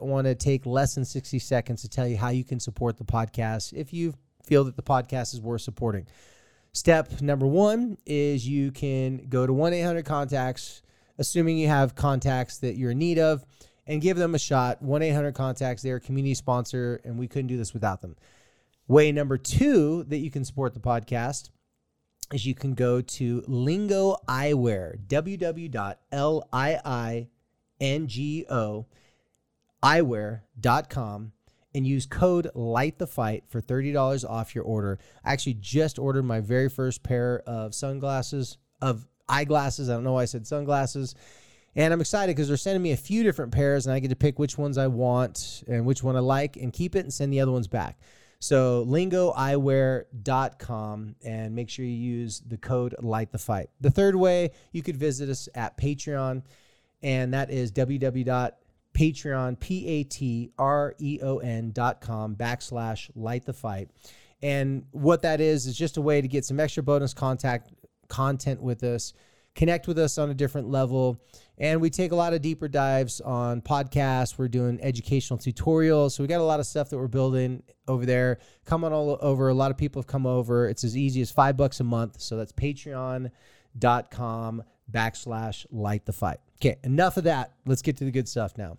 want to take less than 60 seconds to tell you how you can support the podcast if you feel that the podcast is worth supporting. Step number one is you can go to 1 800 contacts, assuming you have contacts that you're in need of, and give them a shot. 1 800 contacts, they're a community sponsor, and we couldn't do this without them. Way number two that you can support the podcast is you can go to Lingo Eyewear, www.lingo eyewear.com and use code light the fight for $30 off your order. I actually just ordered my very first pair of sunglasses of eyeglasses. I don't know why I said sunglasses. And I'm excited because they're sending me a few different pairs and I get to pick which ones I want and which one I like and keep it and send the other ones back. So lingoeyewear.com and make sure you use the code light the fight. The third way you could visit us at Patreon and that is www.patreon, P-A-T-R-E-O-N P A T R E O N dot com backslash light the fight. And what that is, is just a way to get some extra bonus contact content with us, connect with us on a different level. And we take a lot of deeper dives on podcasts. We're doing educational tutorials. So we got a lot of stuff that we're building over there. Come on all over. A lot of people have come over. It's as easy as five bucks a month. So that's patreon.com backslash light the fight. Okay, enough of that. Let's get to the good stuff now.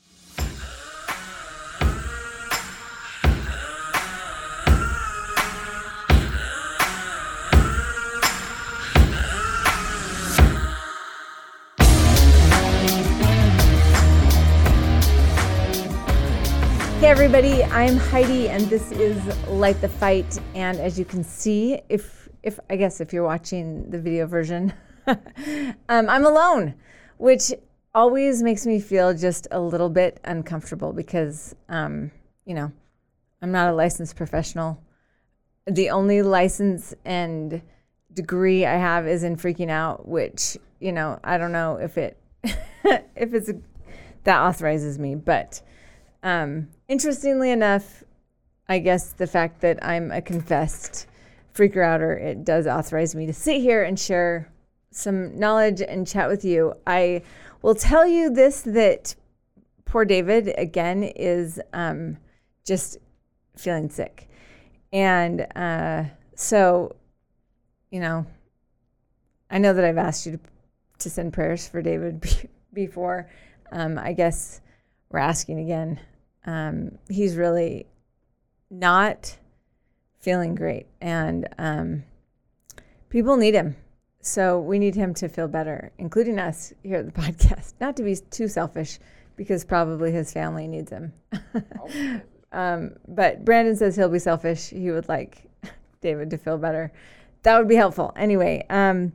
Everybody, I'm Heidi and this is Light the Fight and as you can see, if if I guess if you're watching the video version, um, I'm alone, which always makes me feel just a little bit uncomfortable because um, you know, I'm not a licensed professional. The only license and degree I have is in freaking out, which, you know, I don't know if it if it's that authorizes me, but um, interestingly enough, I guess the fact that I'm a confessed freaker outer, it does authorize me to sit here and share some knowledge and chat with you. I will tell you this that poor David, again, is um, just feeling sick. And uh, so, you know, I know that I've asked you to, to send prayers for David before. Um, I guess we're asking again um, he's really not feeling great. And um, people need him. So we need him to feel better, including us here at the podcast. Not to be too selfish, because probably his family needs him. um, but Brandon says he'll be selfish. He would like David to feel better. That would be helpful. Anyway, um,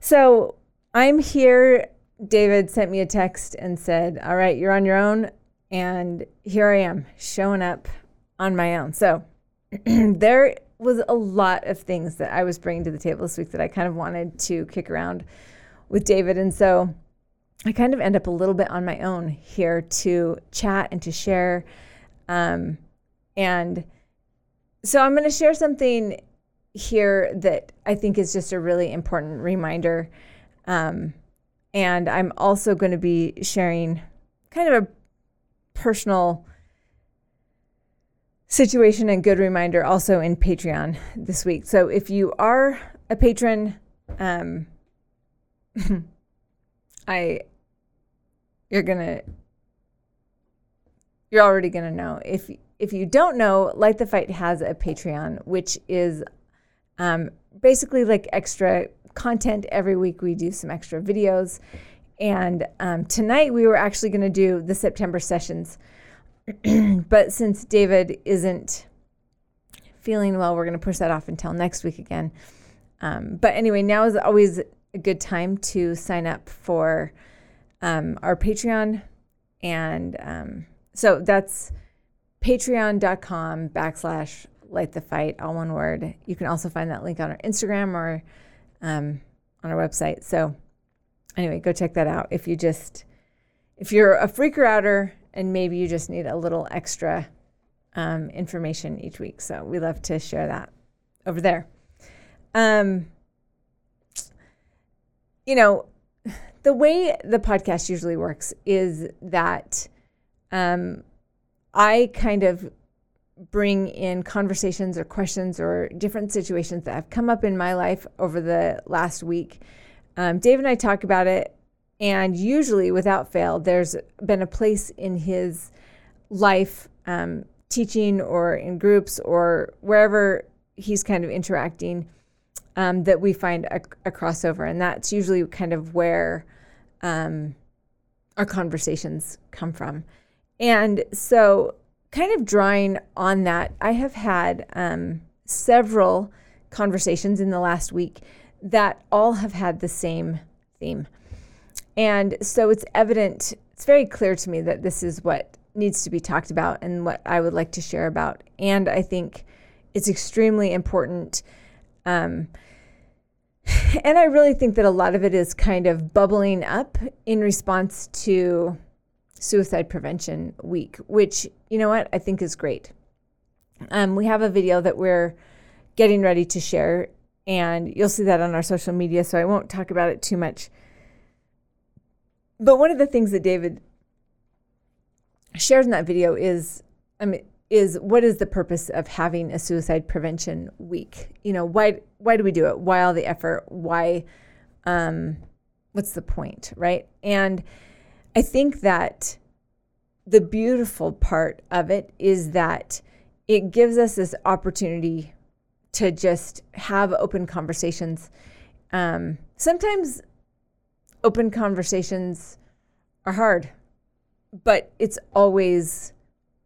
so I'm here. David sent me a text and said, All right, you're on your own. And here I am showing up on my own. So there was a lot of things that I was bringing to the table this week that I kind of wanted to kick around with David. And so I kind of end up a little bit on my own here to chat and to share. Um, and so I'm going to share something here that I think is just a really important reminder. Um, and I'm also going to be sharing kind of a personal situation and good reminder also in Patreon this week. So if you are a patron, um, I you're gonna you're already gonna know. If if you don't know, Light the Fight has a Patreon, which is um, basically like extra content every week. We do some extra videos and um, tonight we were actually going to do the September sessions. but since David isn't feeling well, we're going to push that off until next week again. Um, but anyway, now is always a good time to sign up for um, our Patreon. And um, so that's patreon.com backslash light the fight, all one word. You can also find that link on our Instagram or um, on our website. So anyway, go check that out if you just if you're a freaker outer and maybe you just need a little extra um, information each week. So we love to share that over there. Um, you know, the way the podcast usually works is that um, I kind of bring in conversations or questions or different situations that have come up in my life over the last week. Um, Dave and I talk about it, and usually, without fail, there's been a place in his life, um, teaching or in groups or wherever he's kind of interacting, um, that we find a, a, crossover. And that's usually kind of where um, our conversations come from. And so, kind of drawing on that, I have had um, several conversations in the last week that all have had the same theme. And so it's evident, it's very clear to me that this is what needs to be talked about and what I would like to share about. And I think it's extremely important. Um, and I really think that a lot of it is kind of bubbling up in response to Suicide Prevention Week, which, you know what, I think is great. Um, we have a video that we're getting ready to share, and you'll see that on our social media, so I won't talk about it too much. But one of the things that David shares in that video is, I mean, is what is the purpose of having a suicide prevention week? You know, why why do we do it? Why all the effort? Why um what's the point, right? And I think that the beautiful part of it is that it gives us this opportunity to just have open conversations. Um, sometimes open conversations are hard, but it's always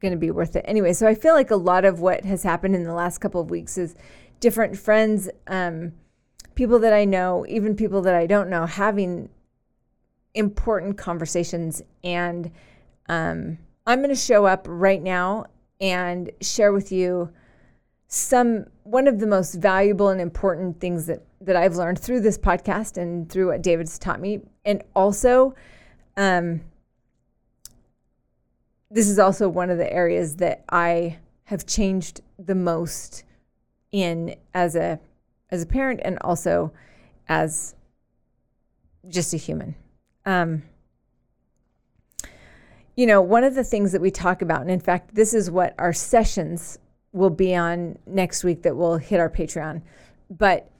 going to be worth it anyway. So I feel like a lot of what has happened in the last couple of weeks is different friends, um, people that I know, even people that I don't know, having important conversations. And um, I'm going to show up right now and share with you some one of the most valuable and important things that that I've learned through this podcast and through what David's taught me, and also, um, this is also one of the areas that I have changed the most in as a as a parent and also as just a human. Um, you know, one of the things that we talk about, and in fact, this is what our sessions will be on next week that will hit our Patreon. But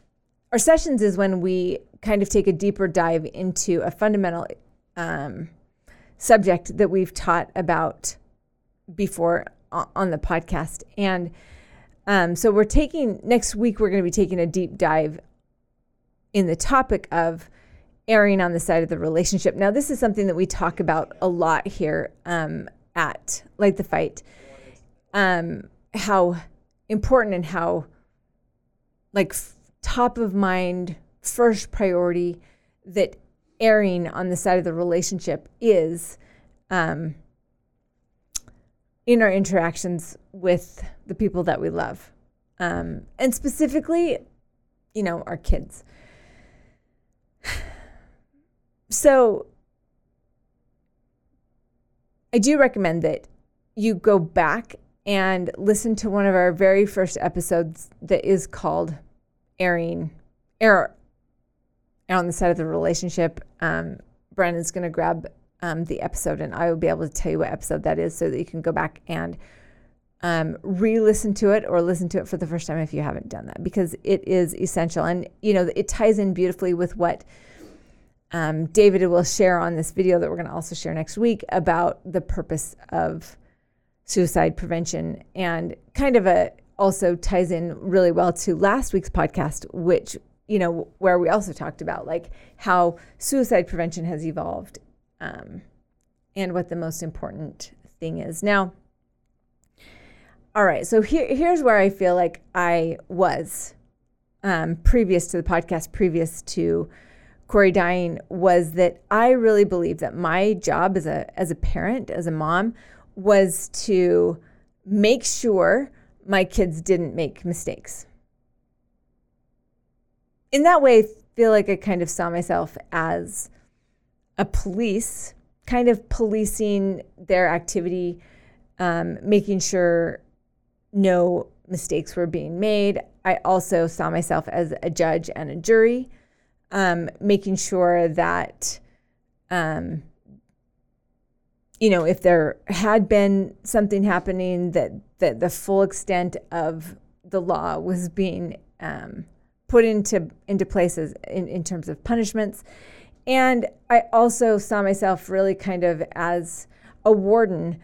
our sessions is when we kind of take a deeper dive into a fundamental um, subject that we've taught about before on the podcast. And um, so we're taking, next week, we're going to be taking a deep dive in the topic of erring on the side of the relationship. Now, this is something that we talk about a lot here um, at Light the Fight. Um, how important and how like f- top of mind first priority that erring on the side of the relationship is um, in our interactions with the people that we love. Um, and specifically you know our kids. So i do recommend that you go back and listen to one of our very first episodes that is called airing error on the side of the relationship. Um, Brandon's going to grab um, the episode and I will be able to tell you what episode that is so that you can go back and um, re listen to it or listen to it for the first time if you haven't done that because it is essential. And, you know, it ties in beautifully with what um, David will share on this video that we're going to also share next week about the purpose of suicide prevention and kind of a also ties in really well to last week's podcast which you know where we also talked about like how suicide prevention has evolved um, and what the most important thing is. Now all right so here, here's where i feel like i was um, previous to the podcast previous to corey dying was that i really believe that my job as a as a parent as a mom was to make sure my kids didn't make mistakes. In that way, I feel like I kind of saw myself as a police, kind of policing their activity, um, making sure no mistakes were being made. I also saw myself as a judge and a jury, um, making sure that, um, you know, if there had been something happening, that that the full extent of the law was being um, put into into places in, in terms of punishments. And I also saw myself really kind of as a warden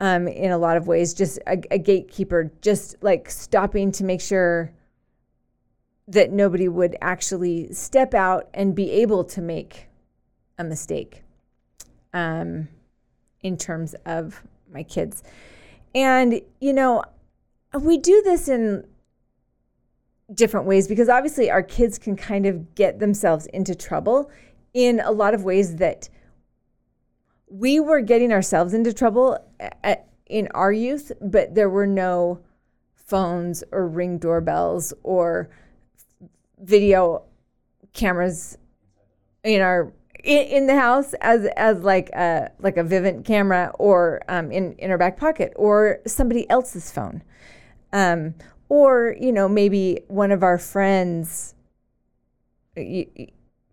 um, in a lot of ways, just a, a gatekeeper, just like stopping to make sure that nobody would actually step out and be able to make a mistake um, in terms of my kids. And, you know, we do this in different ways because obviously our kids can kind of get themselves into trouble in a lot of ways that we were getting ourselves into trouble at, in our youth, but there were no phones or ring doorbells or video cameras in our in, in, the house as as like a like a Vivint camera or um, in in our back pocket or somebody else's phone, um, or you know maybe one of our friends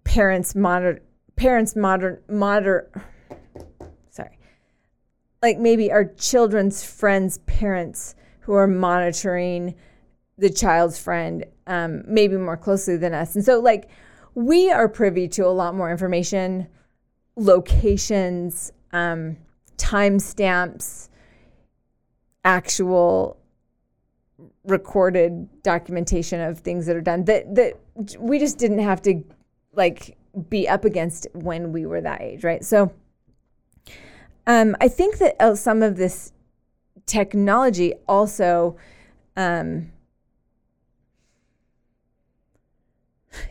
parents monitor parents modern modern sorry. Like maybe our children's friends parents who are monitoring the child's friend um, maybe more closely than us. And so like we are privy to a lot more information locations um, timestamps actual recorded documentation of things that are done that that we just didn't have to like be up against when we were that age, right? So um, I think that uh, some of this technology also um,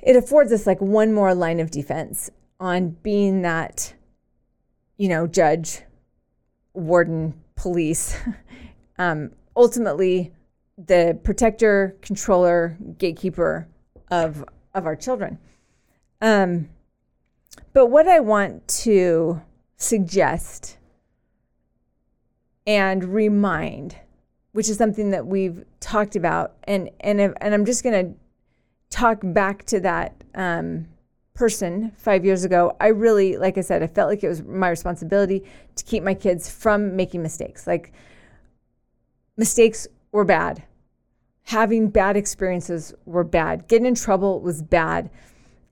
it affords us like one more line of defense on being that you know judge warden police um, ultimately the protector, controller, gatekeeper of of our children. Um, but what I want to suggest and remind, which is something that we've talked about, and and and I'm just going to talk back to that um, person five years ago. I really, like I said, I felt like it was my responsibility to keep my kids from making mistakes. Like mistakes were bad. Having bad experiences were bad. Getting in trouble was bad.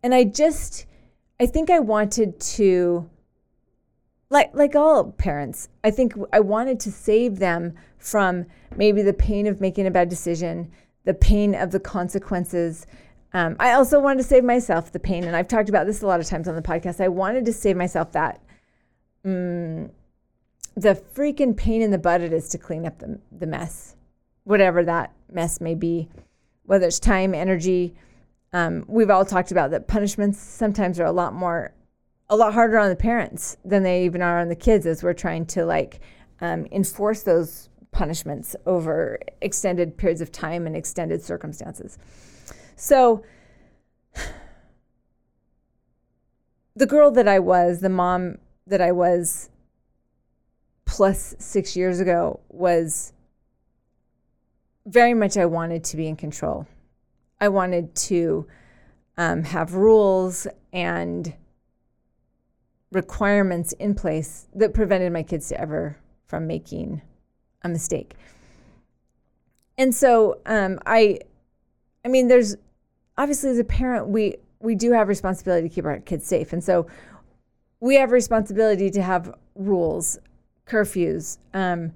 And I just, I think I wanted to, like, like all parents, I think I wanted to save them from maybe the pain of making a bad decision, the pain of the consequences. Um, I also wanted to save myself the pain. And I've talked about this a lot of times on the podcast. I wanted to save myself that. Um, the freaking pain in the butt it is to clean up the, the mess whatever that mess may be, whether it's time, energy. Um, we've all talked about that punishments sometimes are a lot more, a lot harder on the parents than they even are on the kids as we're trying to like um, enforce those punishments over extended periods of time and extended circumstances. So, the girl that I was, the mom that I was plus six years ago, was very much I wanted to be in control. I wanted to um, have rules and requirements in place that prevented my kids to ever from making a mistake. And so um, I, I mean, there's obviously as a parent we we do have responsibility to keep our kids safe, and so we have responsibility to have rules, curfews, um,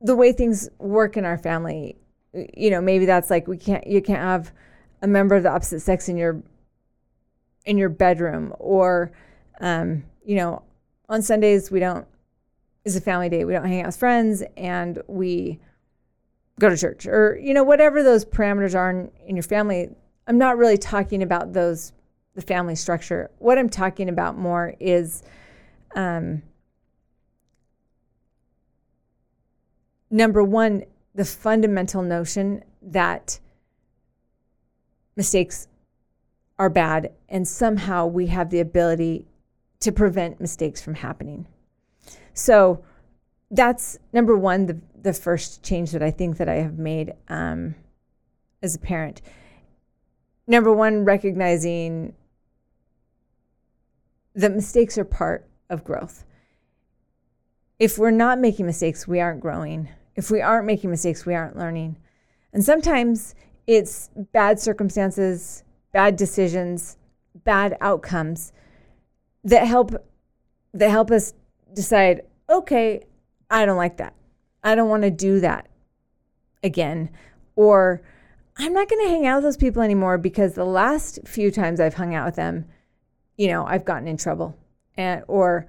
the way things work in our family you know, maybe that's like we can't you can't have a member of the opposite sex in your in your bedroom or um, you know, on Sundays we don't is a family day. We don't hang out with friends and we go to church or you know whatever those parameters are in, in your family. I'm not really talking about those the family structure. What I'm talking about more is um, number one, the fundamental notion that mistakes are bad and somehow we have the ability to prevent mistakes from happening. So that's number one, the, the first change that I think that I have made um, as a parent. Number one, recognizing that mistakes are part of growth. If we're not making mistakes, we aren't growing. If we aren't making mistakes, we aren't learning. And sometimes it's bad circumstances, bad decisions, bad outcomes that help that help us decide, okay, I don't like that. I don't want to do that again. Or I'm not going to hang out with those people anymore because the last few times I've hung out with them, you know, I've gotten in trouble and or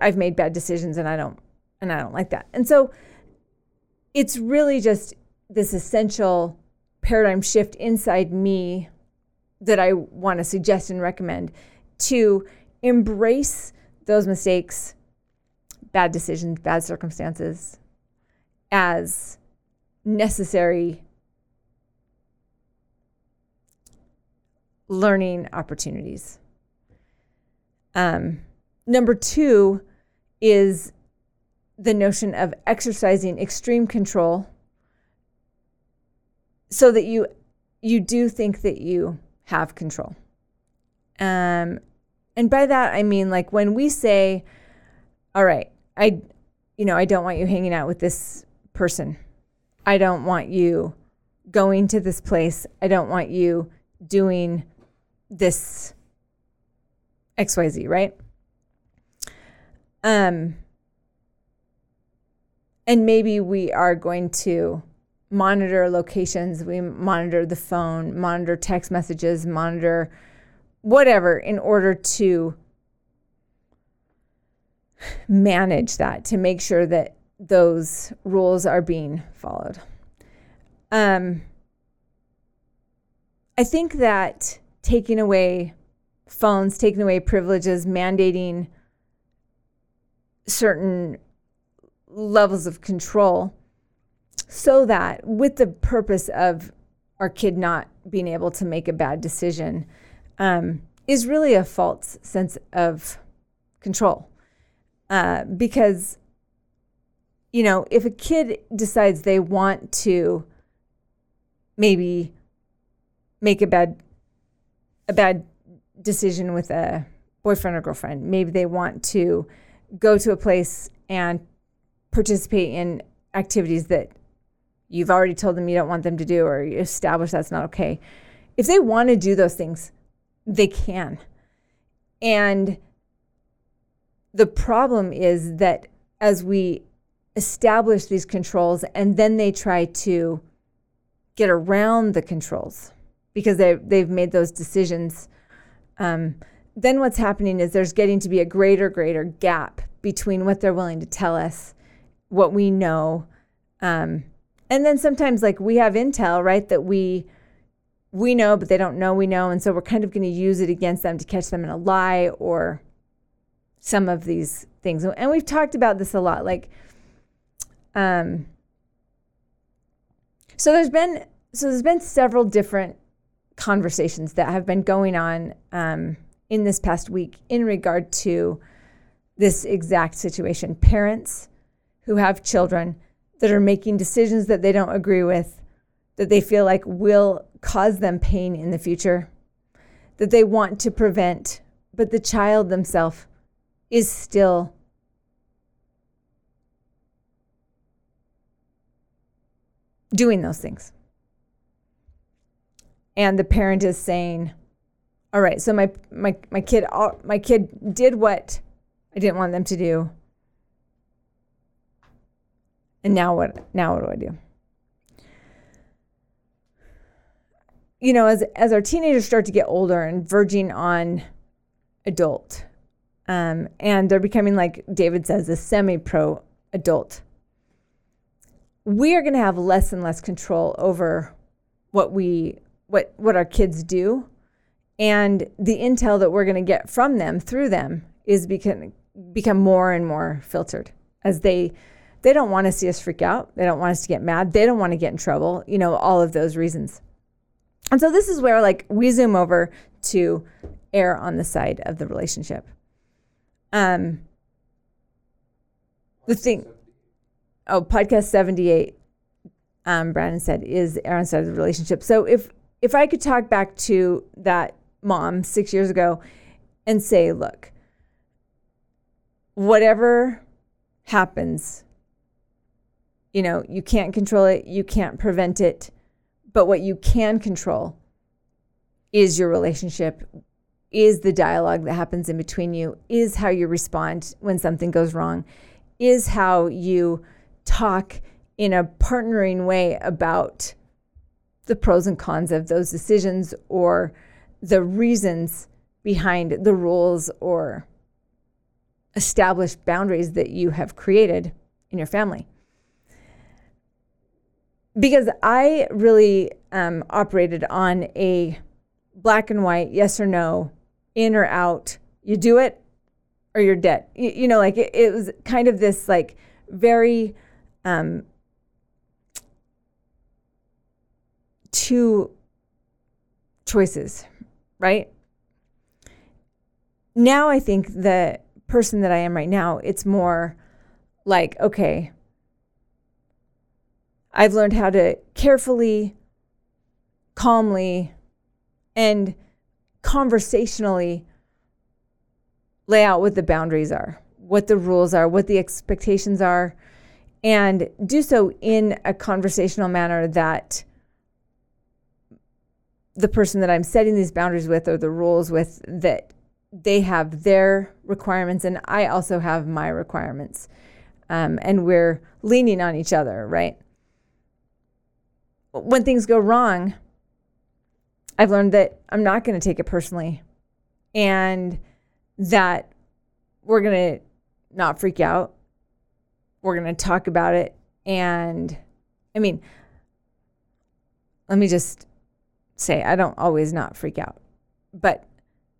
I've made bad decisions and I don't and I don't like that. And so it's really just this essential paradigm shift inside me that I want to suggest and recommend to embrace those mistakes, bad decisions, bad circumstances as necessary learning opportunities. Um, number two is the notion of exercising extreme control so that you you do think that you have control. Um, and by that I mean like when we say, "All right, I, you know, I don't want you hanging out with this person. I don't want you going to this place. I don't want you doing this XYZ, right? Um, and maybe we are going to monitor locations, we monitor the phone, monitor text messages, monitor whatever in order to manage that to make sure that those rules are being followed. Um, I think that taking away phones, taking away privileges, mandating certain levels of control so that with the purpose of our kid not being able to make a bad decision um, is really a false sense of control. Uh, because you know if a kid decides they want to maybe make a bad a bad decision with a boyfriend or girlfriend maybe they want to go to a place and participate in activities that you've already told them you don't want them to do or you establish that's not okay. If they want to do those things, they can. And the problem is that as we establish these controls and then they try to get around the controls because they, they've made those decisions, um, then what's happening is there's getting to be a greater, greater gap between what they're willing to tell us what we know. Um, and then sometimes like we have intel, right, that we we know, but they don't know we know. And so we're kind of going to use it against them to catch them in a lie or some of these things. And we've talked about this a lot. Like, um, so there's been so there's been several different conversations that have been going on um, in this past week in regard to this exact situation. Parents who have children that are making decisions that they don't agree with, that they feel like will cause them pain in the future, that they want to prevent, but the child themselves is still doing those things. And the parent is saying, all right, so my, my, my kid, my kid did what I didn't want them to do. And now what now what do I do? You know, as as our teenagers start to get older and verging on adult, um, and they're becoming like David says, a semi-pro adult. We are going to have less and less control over what we what what our kids do, and the intel that we're going to get from them through them is become become more and more filtered as they they don't want to see us freak out. They don't want us to get mad. They don't want to get in trouble. You know, all of those reasons. And so this is where like we zoom over to err on the side of the relationship. Um the thing oh podcast 78 um Brandon said is err on the side of the relationship. So if if I could talk back to that mom 6 years ago and say, look, whatever happens, you know, you can't control it, you can't prevent it, but what you can control is your relationship, is the dialogue that happens in between you, is how you respond when something goes wrong, is how you talk in a partnering way about the pros and cons of those decisions or the reasons behind the rules or established boundaries that you have created in your family. Because I really um, operated on a black and white, yes or no, in or out. You do it or you're dead. You, you know, like it, it, was kind of this like very um, two choices, right? Now I think the person that I am right now, it's more like, okay, I've learned how to carefully, calmly, and conversationally lay out what the boundaries are, what the rules are, what the expectations are, and do so in a conversational manner that the person that I'm setting these boundaries with or the rules with that they have their requirements and I also have my requirements. Um, and we're leaning on each other, right? When things go wrong, I've learned that I'm not going to take it personally and that we're going to not freak out. We're going to talk about it. And I mean, let me just say, I don't always not freak out, but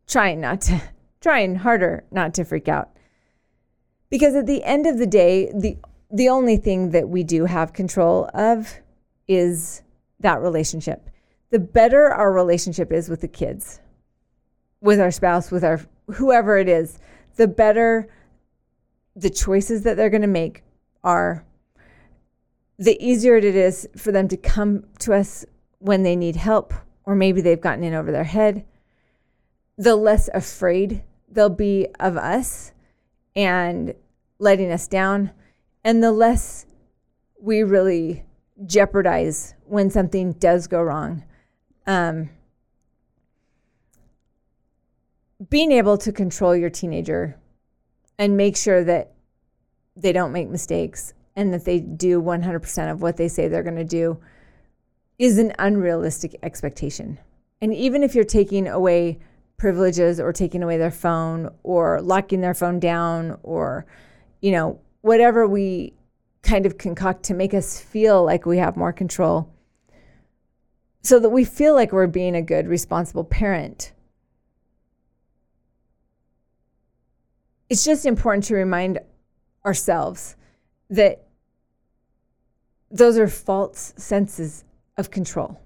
trying not to, trying harder not to freak out. Because at the end of the day, the the only thing that we do have control of is that relationship. The better our relationship is with the kids, with our spouse, with our whoever it is, the better the choices that they're going to make are the easier it is for them to come to us when they need help or maybe they've gotten in over their head the less afraid they'll be of us and letting us down, and the less we really jeopardize when something does go wrong. Um, being able to control your teenager and make sure that they don't make mistakes and that they do 100% of what they say they're going to do is an unrealistic expectation. And even if you're taking away privileges or taking away their phone or locking their phone down or, you know, whatever we kind of concoct to make us feel like we have more control so that we feel like we're being a good, responsible parent. It's just important to remind ourselves that those are false senses of control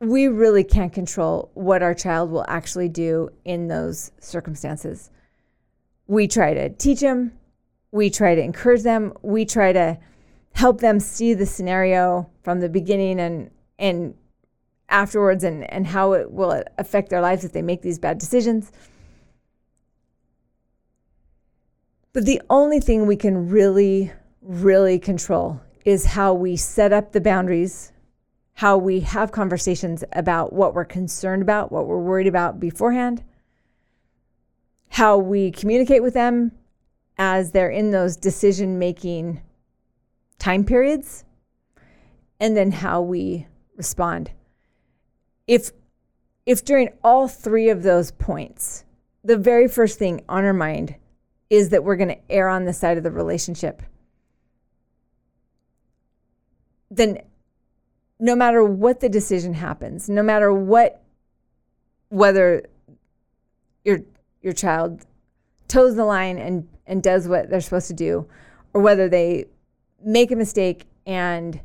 we really can't control what our child will actually do in those circumstances. We try to teach them, we try to encourage them, we try to help them see the scenario from the beginning and and afterwards and, and how it will affect their lives if they make these bad decisions. But the only thing we can really, really control is how we set up the boundaries how we have conversations about what we're concerned about, what we're worried about beforehand, how we communicate with them as they're in those decision making time periods, and then how we respond. If if during all three of those points, the very first thing on our mind is that we're going to err on the side of the relationship, then no matter what the decision happens, no matter what, whether your your child toes the line and and does what they're supposed to do, or whether they make a mistake and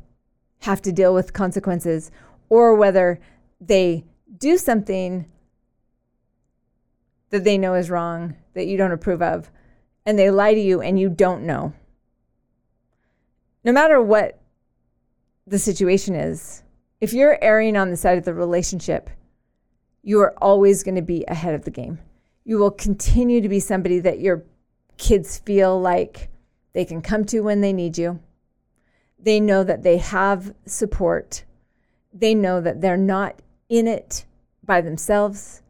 have to deal with consequences, or whether they do something that they know is wrong, that you don't approve of, and they lie to you and you don't know. No matter what the situation is, if you're erring on the side of the relationship, you are always going to be ahead of the game. You will continue to be somebody that your kids feel like they can come to when they need you. They know that they have support. They know that they're not in it by themselves.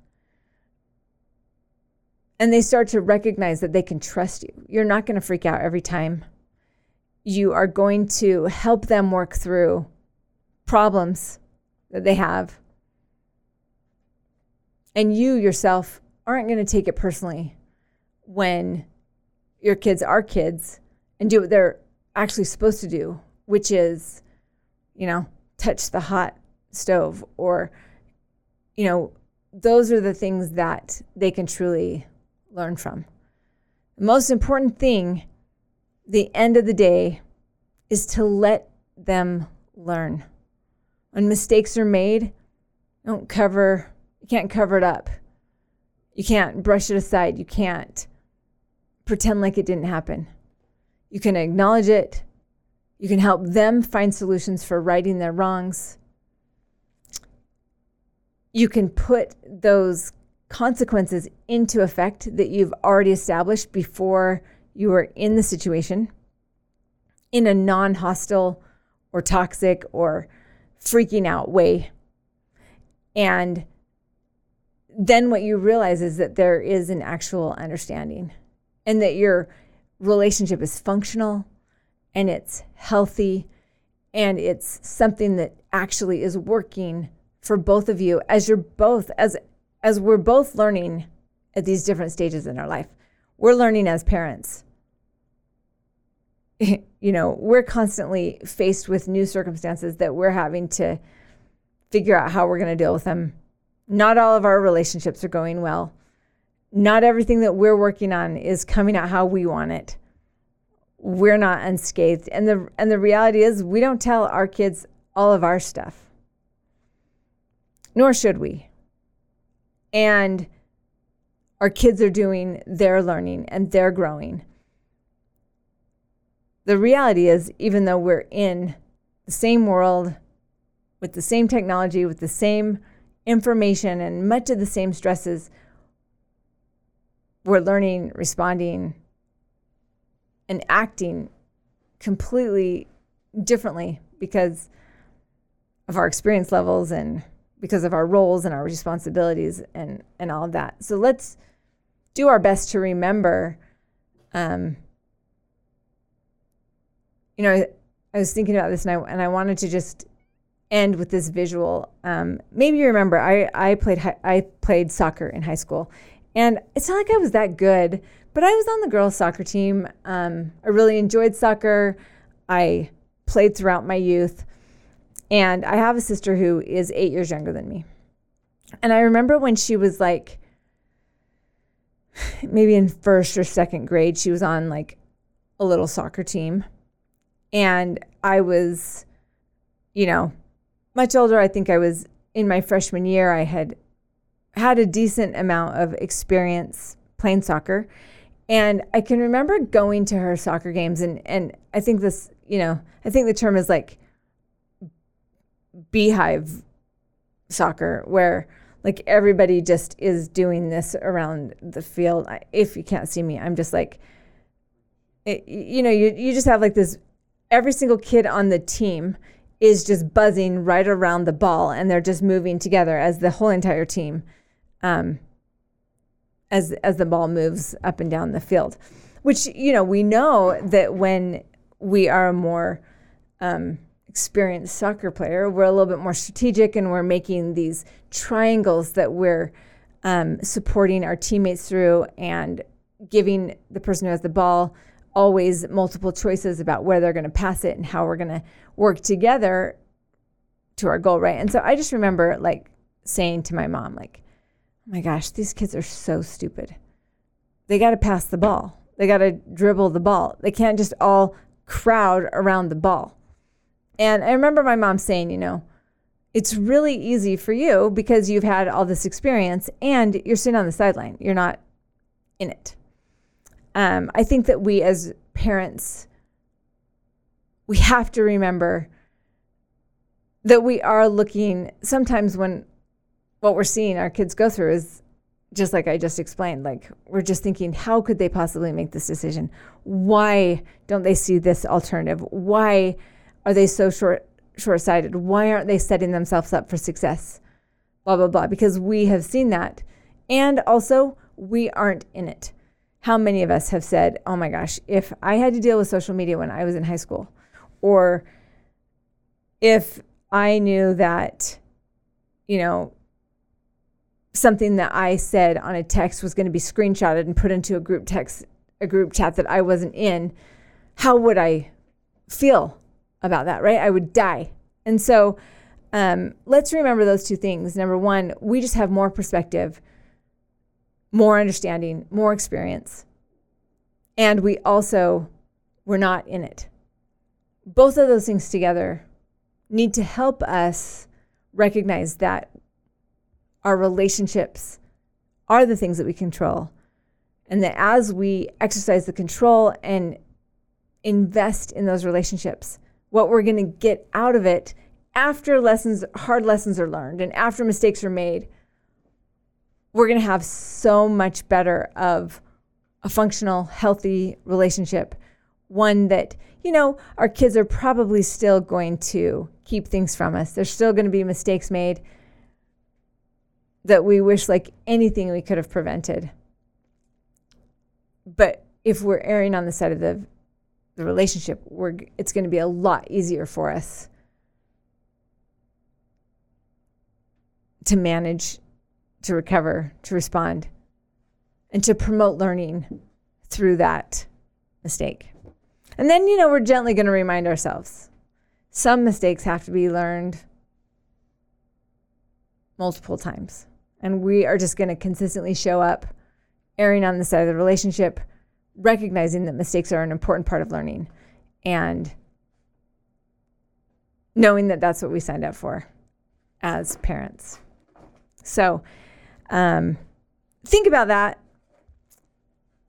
And they start to recognize that they can trust you. You're not going to freak out every time. You are going to help them work through problems that they have. And you yourself aren't going to take it personally when your kids are kids and do what they're actually supposed to do, which is, you know, touch the hot stove or, you know, those are the things that they can truly learn from. The most important thing, the end of the day, is to let them learn. When mistakes are made, don't cover, you can't cover it up. You can't brush it aside. You can't pretend like it didn't happen. You can acknowledge it. You can help them find solutions for righting their wrongs. You can put those consequences into effect that you've already established before you were in the situation in a non hostile or toxic or freaking out way. And then what you realize is that there is an actual understanding and that your relationship is functional and it's healthy and it's something that actually is working for both of you as you're both as as we're both learning at these different stages in our life. We're learning as parents. you know, we're constantly faced with new circumstances that we're having to figure out how we're going to deal with them. Not all of our relationships are going well. Not everything that we're working on is coming out how we want it. We're not unscathed. And the and the reality is we don't tell our kids all of our stuff. Nor should we and our kids are doing their learning and they're growing. The reality is, even though we're in the same world with the same technology, with the same information, and much of the same stresses, we're learning, responding, and acting completely differently because of our experience levels and because of our roles and our responsibilities and and all of that. So let's do our best to remember. Um, you know, I, I was thinking about this and I and I wanted to just end with this visual. Um, maybe you remember I I played I played soccer in high school, and it's not like I was that good, but I was on the girls' soccer team. Um, I really enjoyed soccer. I played throughout my youth. And I have a sister who is eight years younger than me. And I remember when she was like, maybe in first or second grade, she was on like a little soccer team. And I was, you know, much older. I think I was in my freshman year. I had had a decent amount of experience playing soccer. And I can remember going to her soccer games and and I think this, you know, I think the term is like beehive soccer where like everybody just is doing this around the field. If you can't see me, I'm just like, it, you know, you, you just have like this, every single kid on the team is just buzzing right around the ball and they're just moving together as the whole entire team, um, as, as the ball moves up and down the field, which, you know, we know that when we are more, um, experienced soccer player, we're a little bit more strategic and we're making these triangles that we're um, supporting our teammates through and giving the person who has the ball always multiple choices about where they're going to pass it and how we're going to work together to our goal, right? And so I just remember like saying to my mom, like, oh my gosh, these kids are so stupid. They got to pass the ball. They got to dribble the ball. They can't just all crowd around the ball. And I remember my mom saying, you know, it's really easy for you because you've had all this experience and you're sitting on the sideline. You're not in it. Um, I think that we as parents, we have to remember that we are looking sometimes when what we're seeing our kids go through is just like I just explained, like we're just thinking, how could they possibly make this decision? Why don't they see this alternative? Why are they so short short sighted? Why aren't they setting themselves up for success? Blah blah blah. Because we have seen that, and also we aren't in it. How many of us have said, "Oh my gosh, if I had to deal with social media when I was in high school, or if I knew that, you know." something that I said on a text was going to be screenshotted and put into a group text, a group chat that I wasn't in, how would I feel about that, right? I would die. And so um, let's remember those two things. Number one, we just have more perspective, more understanding, more experience. And we also, we're not in it. Both of those things together need to help us recognize that our relationships are the things that we control. And that as we exercise the control and invest in those relationships, what we're going to get out of it after lessons, hard lessons are learned and after mistakes are made, we're going to have so much better of a functional, healthy relationship. One that, you know, our kids are probably still going to keep things from us. There's still going to be mistakes made that we wish like anything we could have prevented. But if we're erring on the side of the the relationship, we're it's going to be a lot easier for us to manage, to recover, to respond, and to promote learning through that mistake. And then, you know, we're gently going to remind ourselves some mistakes have to be learned multiple times. And we are just going to consistently show up, erring on the side of the relationship, recognizing that mistakes are an important part of learning, and knowing that that's what we signed up for as parents. So, um, think about that.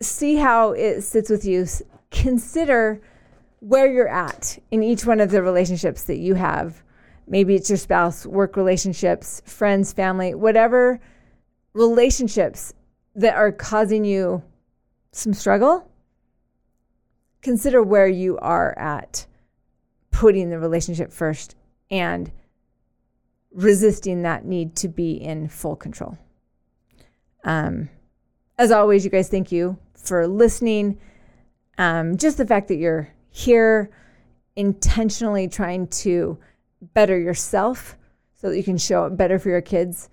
See how it sits with you. Consider where you're at in each one of the relationships that you have Maybe it's your spouse, work relationships, friends, family, whatever relationships that are causing you some struggle. Consider where you are at putting the relationship first and resisting that need to be in full control. Um, as always, you guys, thank you for listening. Um, just the fact that you're here intentionally trying to better yourself so that you can show up better for your kids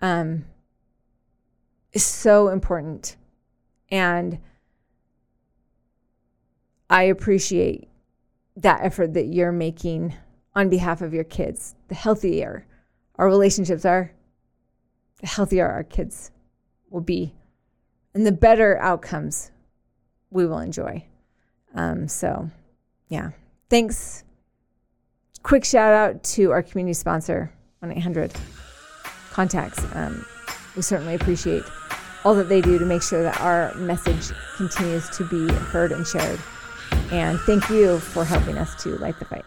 um, is so important. And I appreciate that effort that you're making on behalf of your kids. The healthier our relationships are, the healthier our kids will be, and the better outcomes we will enjoy. Um, so, yeah. Thanks quick shout out to our community sponsor, 1 800 Contacts. Um, we certainly appreciate all that they do to make sure that our message continues to be heard and shared. And thank you for helping us to light the fight.